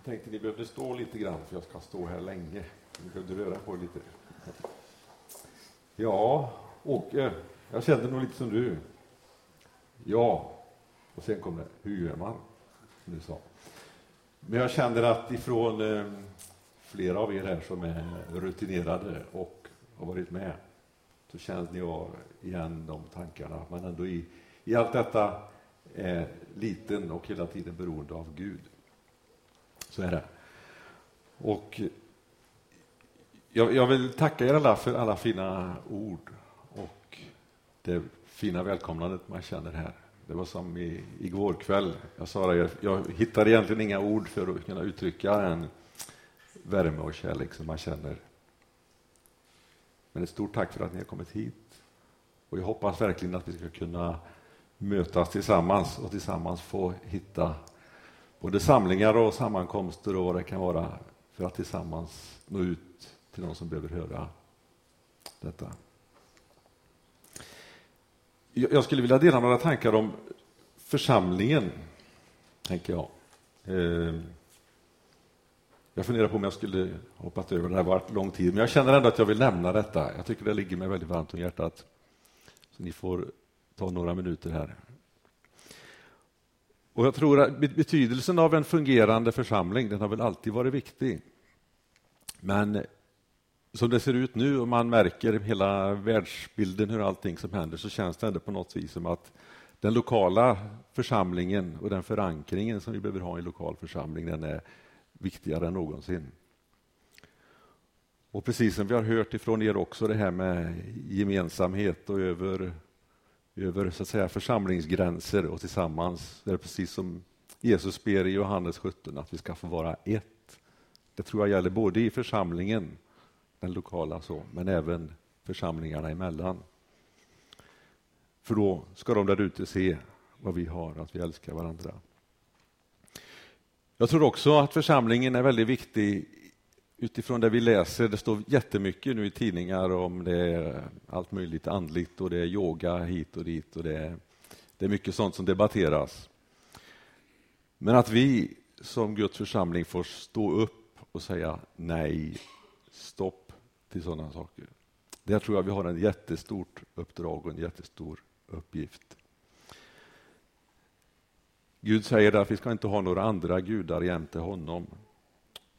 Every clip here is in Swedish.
Jag tänkte ni behövde stå lite grann för jag ska stå här länge. Ni behövde röra på er lite. Ja, Åke, jag kände nog lite som du. Ja, och sen kom det, hur gör man? Som du sa. Men jag känner att ifrån eh, flera av er här som är rutinerade och har varit med så känns ni av igen de tankarna. Men ändå i, i allt detta är liten och hela tiden beroende av Gud. Så är det. Och jag, jag vill tacka er alla för alla fina ord och det fina välkomnandet man känner här. Det var som i, igår kväll. Jag sa det, jag hittar egentligen inga ord för att kunna uttrycka en värme och kärlek som man känner. Men ett stort tack för att ni har kommit hit. Och jag hoppas verkligen att vi ska kunna mötas tillsammans och tillsammans få hitta både samlingar och sammankomster och vad det kan vara för att tillsammans nå ut till någon som behöver höra detta. Jag skulle vilja dela några tankar om församlingen, tänker jag. Eh, jag funderar på om jag skulle hoppat över det här varit lång tid, men jag känner ändå att jag vill nämna detta. Jag tycker det ligger mig väldigt varmt om hjärtat. Så ni får ta några minuter här. Och jag tror att betydelsen av en fungerande församling, den har väl alltid varit viktig. Men som det ser ut nu och man märker hela världsbilden, hur allting som händer, så känns det ändå på något vis som att den lokala församlingen och den förankringen som vi behöver ha i en lokal församling, den är viktigare än någonsin. Och precis som vi har hört ifrån er också, det här med gemensamhet och över, över så att säga, församlingsgränser och tillsammans. Det är precis som Jesus ber i Johannes 17, att vi ska få vara ett. Det tror jag gäller både i församlingen den lokala så, men även församlingarna emellan. För då ska de där ute se vad vi har, att vi älskar varandra. Jag tror också att församlingen är väldigt viktig utifrån det vi läser. Det står jättemycket nu i tidningar om det är allt möjligt andligt och det är yoga hit och dit och det är, det är mycket sånt som debatteras. Men att vi som Guds församling får stå upp och säga nej, stopp, till sådana saker. Där tror jag vi har en jättestort uppdrag och en jättestor uppgift. Gud säger att vi ska inte ha några andra gudar jämte honom.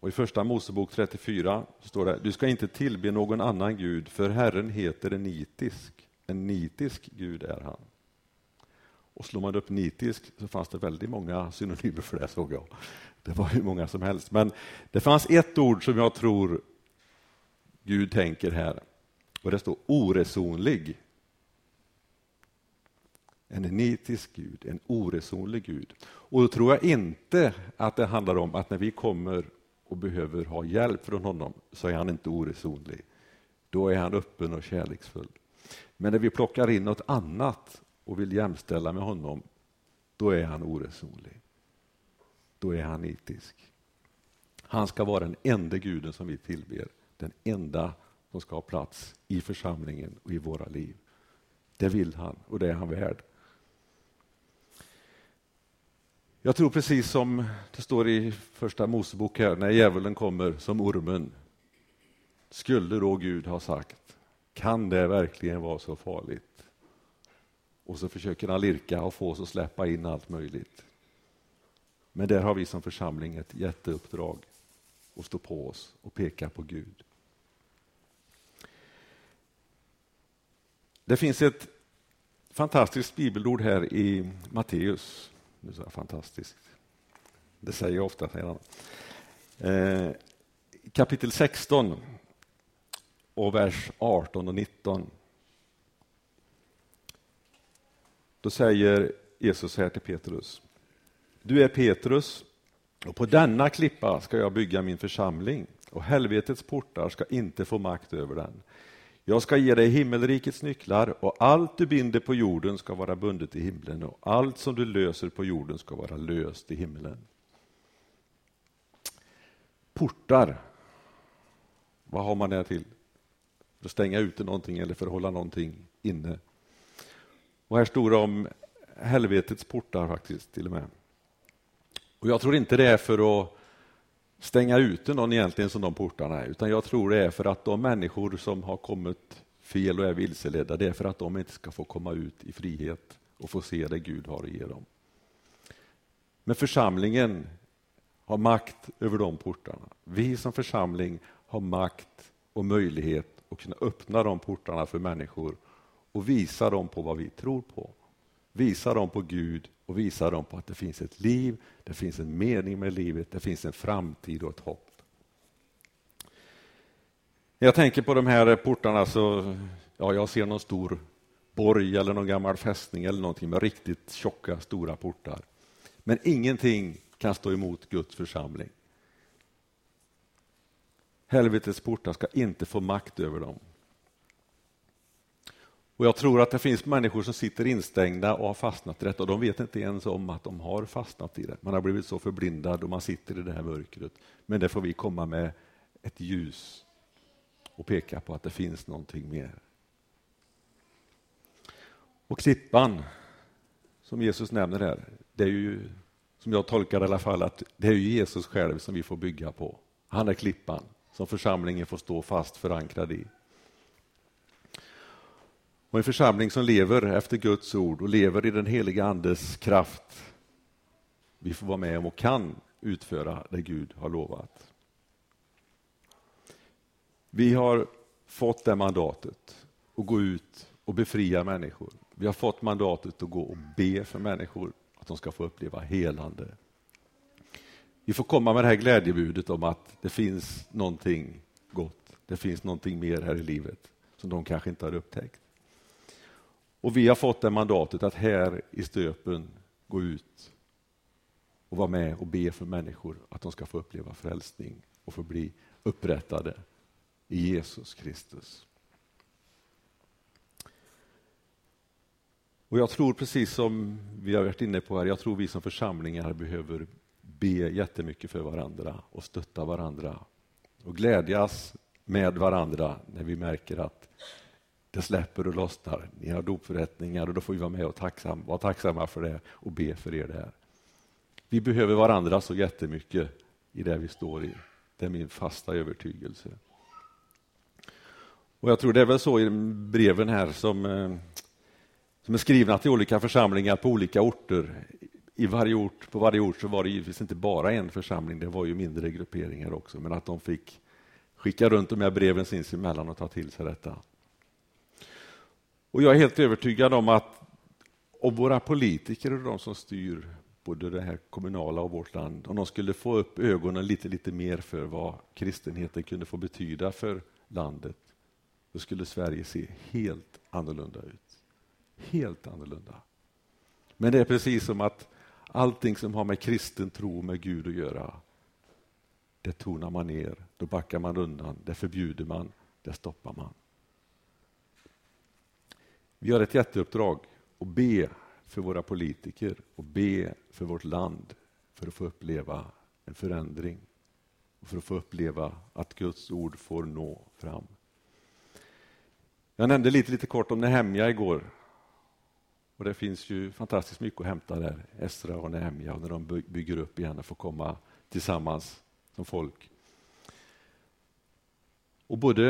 Och I första Mosebok 34 står det, du ska inte tillbe någon annan gud, för Herren heter en nitisk. En nitisk gud är han. Och slår man upp nitisk så fanns det väldigt många synonymer för det, såg jag. Det var hur många som helst. Men det fanns ett ord som jag tror Gud tänker här. Och det står oresonlig. En nitisk Gud, en oresonlig Gud. Och då tror jag inte att det handlar om att när vi kommer och behöver ha hjälp från honom så är han inte oresonlig. Då är han öppen och kärleksfull. Men när vi plockar in något annat och vill jämställa med honom, då är han oresonlig. Då är han nitisk. Han ska vara den enda guden som vi tillber den enda som ska ha plats i församlingen och i våra liv. Det vill han och det är han värd. Jag tror precis som det står i första Mosebok här, när djävulen kommer som ormen. Skulle då Gud ha sagt, kan det verkligen vara så farligt? Och så försöker han lirka och få oss att släppa in allt möjligt. Men där har vi som församling ett jätteuppdrag att stå på oss och peka på Gud. Det finns ett fantastiskt bibelord här i Matteus. Nu sa jag fantastiskt. Det säger jag ofta. Säger eh, kapitel 16 och vers 18 och 19. Då säger Jesus här till Petrus. Du är Petrus och på denna klippa ska jag bygga min församling och helvetets portar ska inte få makt över den. Jag ska ge dig himmelrikets nycklar och allt du binder på jorden ska vara bundet i himlen och allt som du löser på jorden ska vara löst i himlen. Portar. Vad har man det till? För att stänga ute någonting eller för att hålla någonting inne. Och här står det om helvetets portar faktiskt till och med. Och jag tror inte det är för att stänga ute någon egentligen som de portarna är, utan jag tror det är för att de människor som har kommit fel och är vilseledda, det är för att de inte ska få komma ut i frihet och få se det Gud har att ge dem. Men församlingen har makt över de portarna. Vi som församling har makt och möjlighet att kunna öppna de portarna för människor och visa dem på vad vi tror på. Visa dem på Gud och visa dem på att det finns ett liv, det finns en mening med livet, det finns en framtid och ett hopp. När jag tänker på de här portarna så ja, jag ser någon stor borg eller någon gammal fästning eller någonting med riktigt tjocka, stora portar. Men ingenting kan stå emot Guds församling. Helvetets portar ska inte få makt över dem. Och Jag tror att det finns människor som sitter instängda och har fastnat i detta och de vet inte ens om att de har fastnat i det. Man har blivit så förblindad och man sitter i det här mörkret. Men det får vi komma med ett ljus och peka på att det finns någonting mer. Och klippan som Jesus nämner här, det är ju som jag tolkar det i alla fall, att det är Jesus själv som vi får bygga på. Han är klippan som församlingen får stå fast förankrad i. Och en församling som lever efter Guds ord och lever i den heliga Andes kraft. Vi får vara med om och kan utföra det Gud har lovat. Vi har fått det mandatet att gå ut och befria människor. Vi har fått mandatet att gå och be för människor att de ska få uppleva helande. Vi får komma med det här glädjebudet om att det finns någonting gott. Det finns någonting mer här i livet som de kanske inte har upptäckt. Och vi har fått det mandatet att här i Stöpen gå ut och vara med och be för människor att de ska få uppleva frälsning och få bli upprättade i Jesus Kristus. Och Jag tror precis som vi har varit inne på här, jag tror vi som församlingar behöver be jättemycket för varandra och stötta varandra och glädjas med varandra när vi märker att det släpper och lossnar. Ni har dopförrättningar och då får vi vara med och tacksam, vara tacksamma för det och be för er där. Vi behöver varandra så jättemycket i det vi står i. Det är min fasta övertygelse. Och Jag tror det är väl så i breven här som, eh, som är skrivna till olika församlingar på olika orter. I varje ort, på varje ort så var det givetvis inte bara en församling, det var ju mindre grupperingar också, men att de fick skicka runt de här breven sinsemellan och ta till sig detta. Och jag är helt övertygad om att om våra politiker och de som styr både det här kommunala och vårt land, om de skulle få upp ögonen lite, lite mer för vad kristenheten kunde få betyda för landet, då skulle Sverige se helt annorlunda ut. Helt annorlunda. Men det är precis som att allting som har med kristen tro med Gud att göra, det tonar man ner, då backar man undan, det förbjuder man, det stoppar man. Vi har ett jätteuppdrag att be för våra politiker och be för vårt land för att få uppleva en förändring och för att få uppleva att Guds ord får nå fram. Jag nämnde lite, lite kort om Nehemja igår. Och Det finns ju fantastiskt mycket att hämta där, Esra och Nehemja, när de bygger upp igen och får komma tillsammans som folk. Och både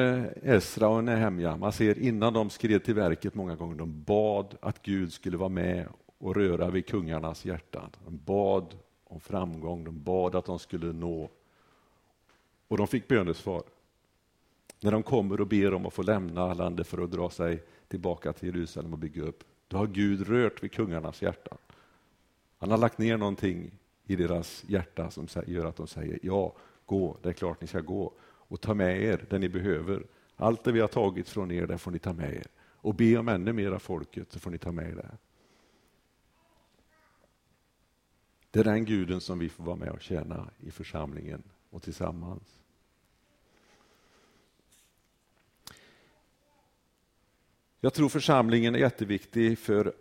Esra och Nehemja, man ser innan de skred till verket många gånger, de bad att Gud skulle vara med och röra vid kungarnas hjärtan. De bad om framgång, de bad att de skulle nå. Och de fick bönesvar. När de kommer och ber om att få lämna landet för att dra sig tillbaka till Jerusalem och bygga upp, då har Gud rört vid kungarnas hjärtan. Han har lagt ner någonting i deras hjärta som gör att de säger ja, gå, det är klart ni ska gå och ta med er det ni behöver. Allt det vi har tagit från er, det får ni ta med er. Och be om ännu mera folket, så får ni ta med er det. Det är den guden som vi får vara med och tjäna i församlingen och tillsammans. Jag tror församlingen är jätteviktig för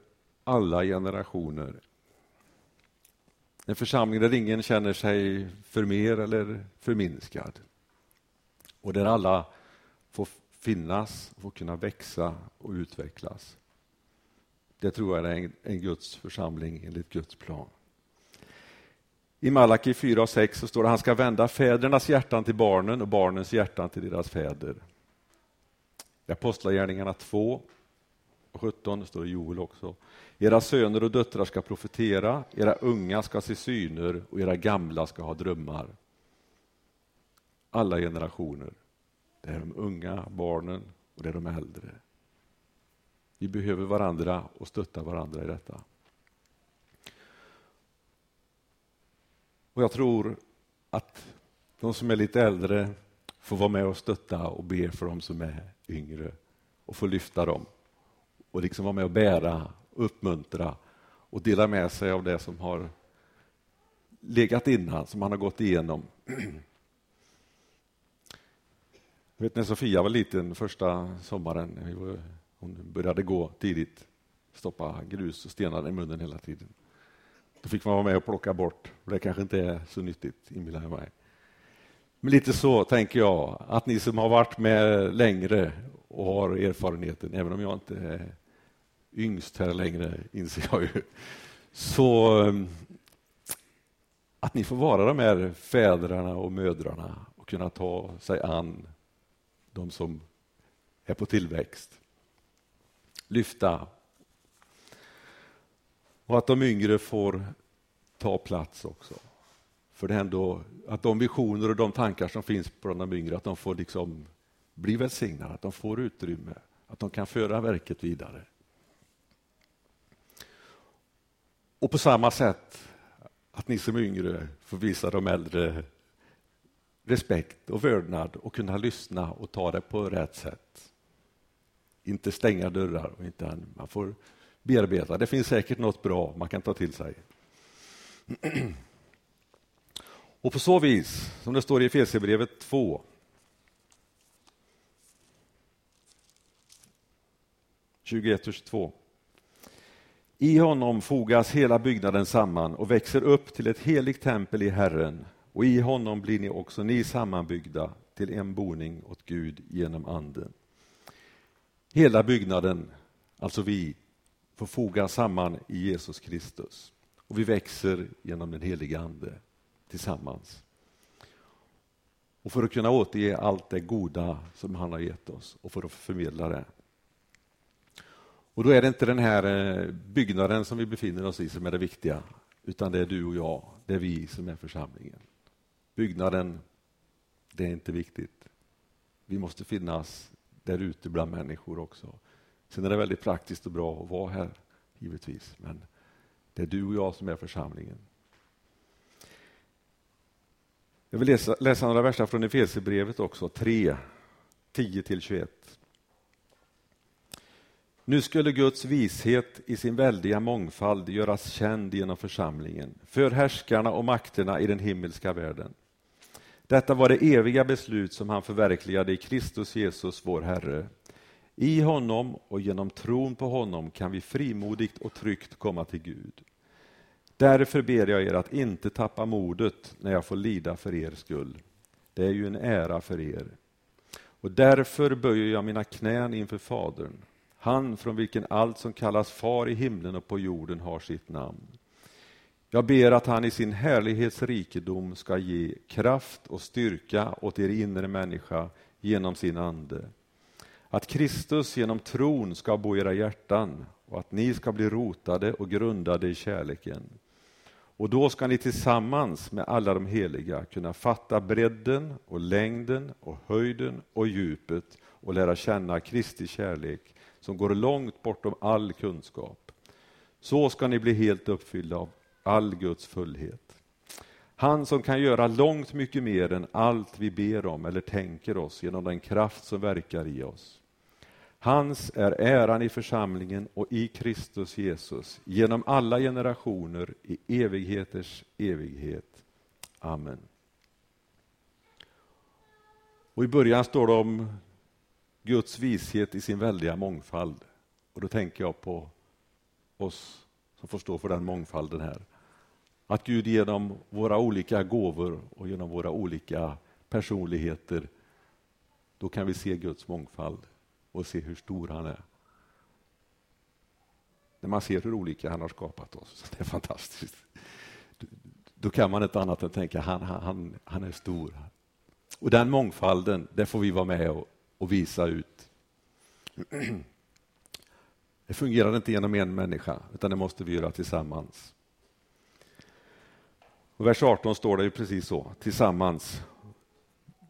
alla generationer. En församling där ingen känner sig för mer eller förminskad och där alla får finnas, får kunna växa och utvecklas. Det tror jag är en, en Guds församling enligt Guds plan. I Malaki 4 och 6 så står det att han ska vända fädernas hjärtan till barnen och barnens hjärtan till deras fäder. I Apostlagärningarna 2 och 17 står det Joel också. Era söner och döttrar ska profetera, era unga ska se syner och era gamla ska ha drömmar. Alla generationer. Det är de unga, barnen och det är de äldre. Vi behöver varandra och stötta varandra i detta. Och jag tror att de som är lite äldre får vara med och stötta och be för de som är yngre och få lyfta dem och liksom vara med och bära, uppmuntra och dela med sig av det som har legat innan, som man har gått igenom. Jag vet när Sofia var liten första sommaren, hon började gå tidigt, stoppa grus och stenar i munnen hela tiden. Då fick man vara med och plocka bort, och det kanske inte är så nyttigt, inbillar jag mig. Men lite så tänker jag, att ni som har varit med längre och har erfarenheten, även om jag inte är yngst här längre, inser jag ju, så mm, att ni får vara de här fäderna och mödrarna och kunna ta sig an de som är på tillväxt. Lyfta. Och att de yngre får ta plats också. För det är ändå att de visioner och de tankar som finns på de yngre, att de får liksom bli välsignade, att de får utrymme, att de kan föra verket vidare. Och på samma sätt att ni som yngre får visa de äldre respekt och vördnad och kunna lyssna och ta det på rätt sätt. Inte stänga dörrar och inte man får bearbeta. Det finns säkert något bra man kan ta till sig. Och på så vis, som det står i Efesierbrevet 2, 21 och 22. I honom fogas hela byggnaden samman och växer upp till ett heligt tempel i Herren och i honom blir ni också ni sammanbyggda till en boning åt Gud genom Anden. Hela byggnaden, alltså vi, får samman i Jesus Kristus och vi växer genom den heliga Ande tillsammans. Och för att kunna återge allt det goda som han har gett oss och för att förmedla det. Och då är det inte den här eh, byggnaden som vi befinner oss i som är det viktiga, utan det är du och jag, det är vi som är församlingen. Byggnaden, det är inte viktigt. Vi måste finnas där ute bland människor också. Sen är det väldigt praktiskt och bra att vara här, givetvis, men det är du och jag som är församlingen. Jag vill läsa, läsa några verser från Efesierbrevet också, 3, 10-21. Nu skulle Guds vishet i sin väldiga mångfald göras känd genom församlingen, för härskarna och makterna i den himmelska världen. Detta var det eviga beslut som han förverkligade i Kristus Jesus, vår Herre. I honom och genom tron på honom kan vi frimodigt och tryggt komma till Gud. Därför ber jag er att inte tappa modet när jag får lida för er skull. Det är ju en ära för er. Och därför böjer jag mina knän inför Fadern, han från vilken allt som kallas far i himlen och på jorden har sitt namn. Jag ber att han i sin härlighets rikedom ska ge kraft och styrka åt er inre människa genom sin ande. Att Kristus genom tron ska bo i era hjärtan och att ni ska bli rotade och grundade i kärleken. Och då ska ni tillsammans med alla de heliga kunna fatta bredden och längden och höjden och djupet och lära känna Kristi kärlek som går långt bortom all kunskap. Så ska ni bli helt uppfyllda av all Guds fullhet. Han som kan göra långt mycket mer än allt vi ber om eller tänker oss genom den kraft som verkar i oss. Hans är äran i församlingen och i Kristus Jesus genom alla generationer i evigheters evighet. Amen. Och I början står det om Guds vishet i sin väldiga mångfald. Och Då tänker jag på oss som får stå för den mångfalden här. Att Gud genom våra olika gåvor och genom våra olika personligheter, då kan vi se Guds mångfald och se hur stor han är. När man ser hur olika han har skapat oss. Det är fantastiskt. då kan man inte annat än tänka han, han, han är stor. Och den mångfalden, det får vi vara med och, och visa ut. Det fungerar inte genom en människa, utan det måste vi göra tillsammans. Och vers 18 står det ju precis så, tillsammans.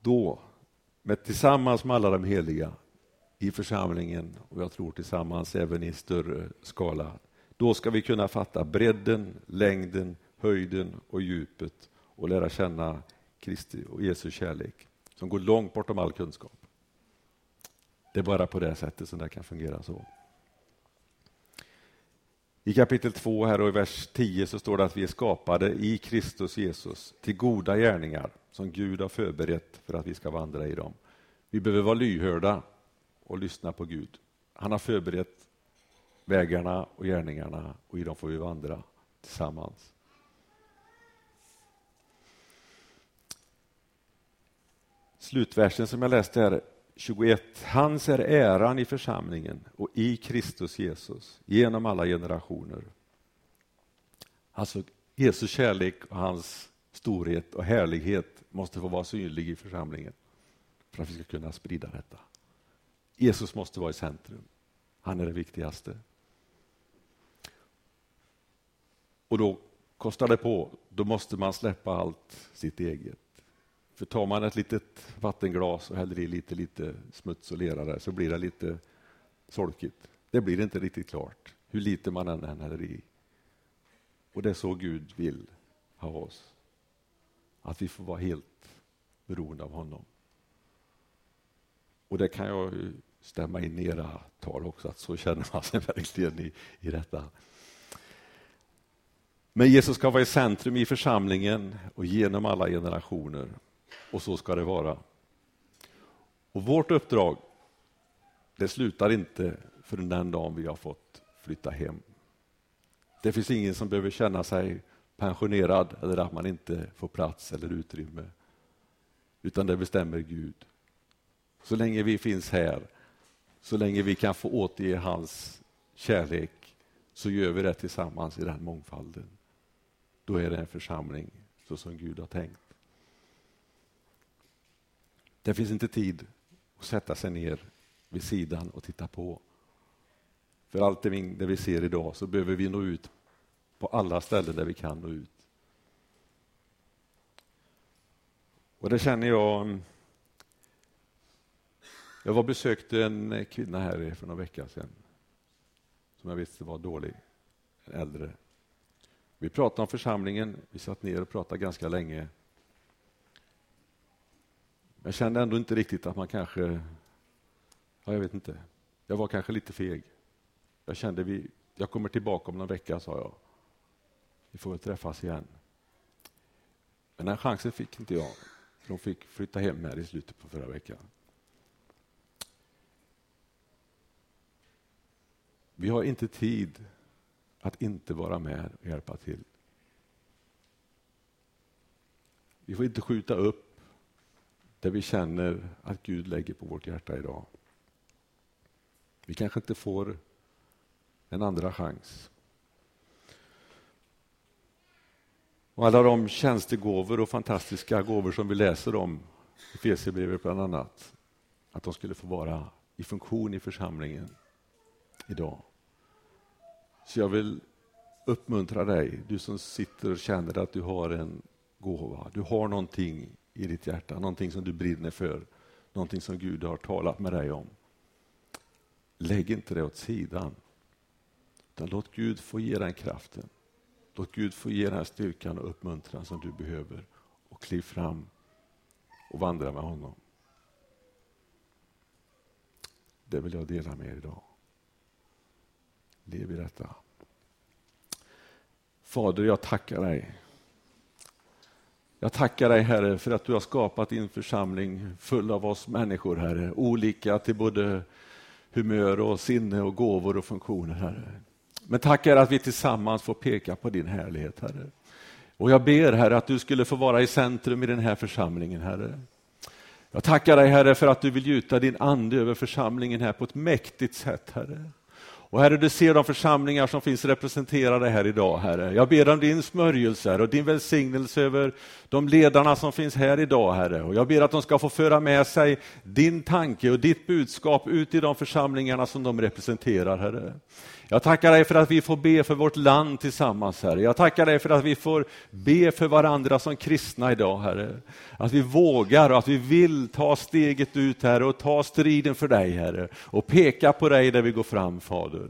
Då, med tillsammans med alla de heliga i församlingen och jag tror tillsammans även i större skala. Då ska vi kunna fatta bredden, längden, höjden och djupet och lära känna Kristi och Jesu kärlek som går långt bortom all kunskap. Det är bara på det sättet som det kan fungera så. I kapitel 2 här och i vers 10 så står det att vi är skapade i Kristus Jesus till goda gärningar som Gud har förberett för att vi ska vandra i dem. Vi behöver vara lyhörda och lyssna på Gud. Han har förberett vägarna och gärningarna och i dem får vi vandra tillsammans. Slutversen som jag läste här 21. Hans är äran i församlingen och i Kristus Jesus genom alla generationer. Alltså Jesu kärlek och hans storhet och härlighet måste få vara synlig i församlingen för att vi ska kunna sprida detta. Jesus måste vara i centrum. Han är det viktigaste. Och då kostar det på. Då måste man släppa allt sitt eget. För tar man ett litet vattenglas och häller i lite, lite smuts och lera där så blir det lite solkigt. Det blir inte riktigt klart, hur lite man än häller i. Och det är så Gud vill ha oss. Att vi får vara helt beroende av honom. Och det kan jag stämma in i era tal också, att så känner man sig verkligen i, i detta. Men Jesus ska vara i centrum i församlingen och genom alla generationer. Och så ska det vara. Och vårt uppdrag, det slutar inte förrän den dagen vi har fått flytta hem. Det finns ingen som behöver känna sig pensionerad eller att man inte får plats eller utrymme. Utan det bestämmer Gud. Så länge vi finns här, så länge vi kan få återge hans kärlek, så gör vi det tillsammans i den mångfalden. Då är det en församling så som Gud har tänkt. Det finns inte tid att sätta sig ner vid sidan och titta på. För allt det vi ser idag så behöver vi nå ut på alla ställen där vi kan nå ut. Och det känner jag. Mm, jag var besökte en kvinna här för några veckor sedan som jag visste var dålig, en äldre. Vi pratade om församlingen, vi satt ner och pratade ganska länge jag kände ändå inte riktigt att man kanske... Ja, jag vet inte. Jag var kanske lite feg. Jag kände vi, jag kommer tillbaka om någon vecka, sa jag. Vi får väl träffas igen. Men den chansen fick inte jag. De fick flytta hem här i slutet på förra veckan. Vi har inte tid att inte vara med och hjälpa till. Vi får inte skjuta upp det vi känner att Gud lägger på vårt hjärta idag. Vi kanske inte får en andra chans. Och alla de tjänstegåvor och fantastiska gåvor som vi läser om i Fesierbrevet bland annat, att de skulle få vara i funktion i församlingen idag. Så jag vill uppmuntra dig, du som sitter och känner att du har en gåva, du har någonting i ditt hjärta, någonting som du brinner för, någonting som Gud har talat med dig om. Lägg inte det åt sidan, utan låt Gud få ge den kraften. Låt Gud få ge den styrkan och uppmuntran som du behöver och kliv fram och vandra med honom. Det vill jag dela med er idag. Lev i detta. Fader, jag tackar dig jag tackar dig Herre för att du har skapat din församling full av oss människor Herre, olika till både humör och sinne och gåvor och funktioner Herre. Men tackar att vi tillsammans får peka på din härlighet Herre. Och jag ber Herre att du skulle få vara i centrum i den här församlingen Herre. Jag tackar dig Herre för att du vill gjuta din ande över församlingen här på ett mäktigt sätt Herre. Och Herre, du ser de församlingar som finns representerade här idag, Herre. Jag ber om din smörjelse och din välsignelse över de ledarna som finns här idag, Herre. Och jag ber att de ska få föra med sig din tanke och ditt budskap ut i de församlingarna som de representerar, Herre. Jag tackar dig för att vi får be för vårt land tillsammans, Herre. Jag tackar dig för att vi får be för varandra som kristna idag, Herre. Att vi vågar och att vi vill ta steget ut, Herre, och ta striden för dig, Herre. Och peka på dig där vi går fram, Fader.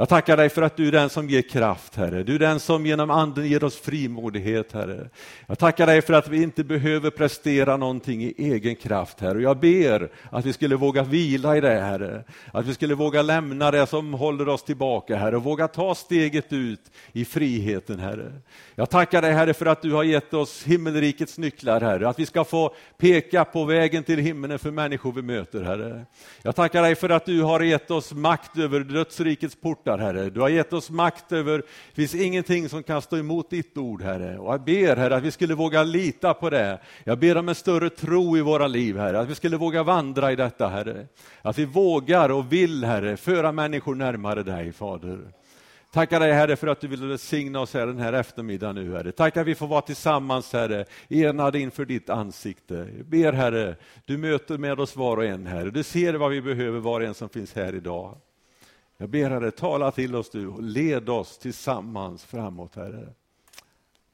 Jag tackar dig för att du är den som ger kraft, Herre. Du är den som genom Anden ger oss frimodighet, Herre. Jag tackar dig för att vi inte behöver prestera någonting i egen kraft, Herre. Och Jag ber att vi skulle våga vila i det, Herre. Att vi skulle våga lämna det som håller oss tillbaka, Herre, och våga ta steget ut i friheten, Herre. Jag tackar dig, Herre, för att du har gett oss himmelrikets nycklar, Herre. Att vi ska få peka på vägen till himmelen för människor vi möter, Herre. Jag tackar dig för att du har gett oss makt över dödsrikets portar portar, Herre. Du har gett oss makt över, det finns ingenting som kan stå emot ditt ord, Herre. Och jag ber, Herre, att vi skulle våga lita på det. Jag ber om en större tro i våra liv, Herre, att vi skulle våga vandra i detta, Herre. Att vi vågar och vill, Herre, föra människor närmare dig, Fader. Tackar dig Herre för att du vill välsigna oss här den här eftermiddagen nu Herre. Tack att vi får vara tillsammans Herre, enade inför ditt ansikte. Jag ber Herre, du möter med oss var och en Herre. Du ser vad vi behöver var och en som finns här idag. Jag ber Herre, tala till oss du och led oss tillsammans framåt Herre.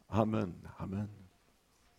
Amen. Amen.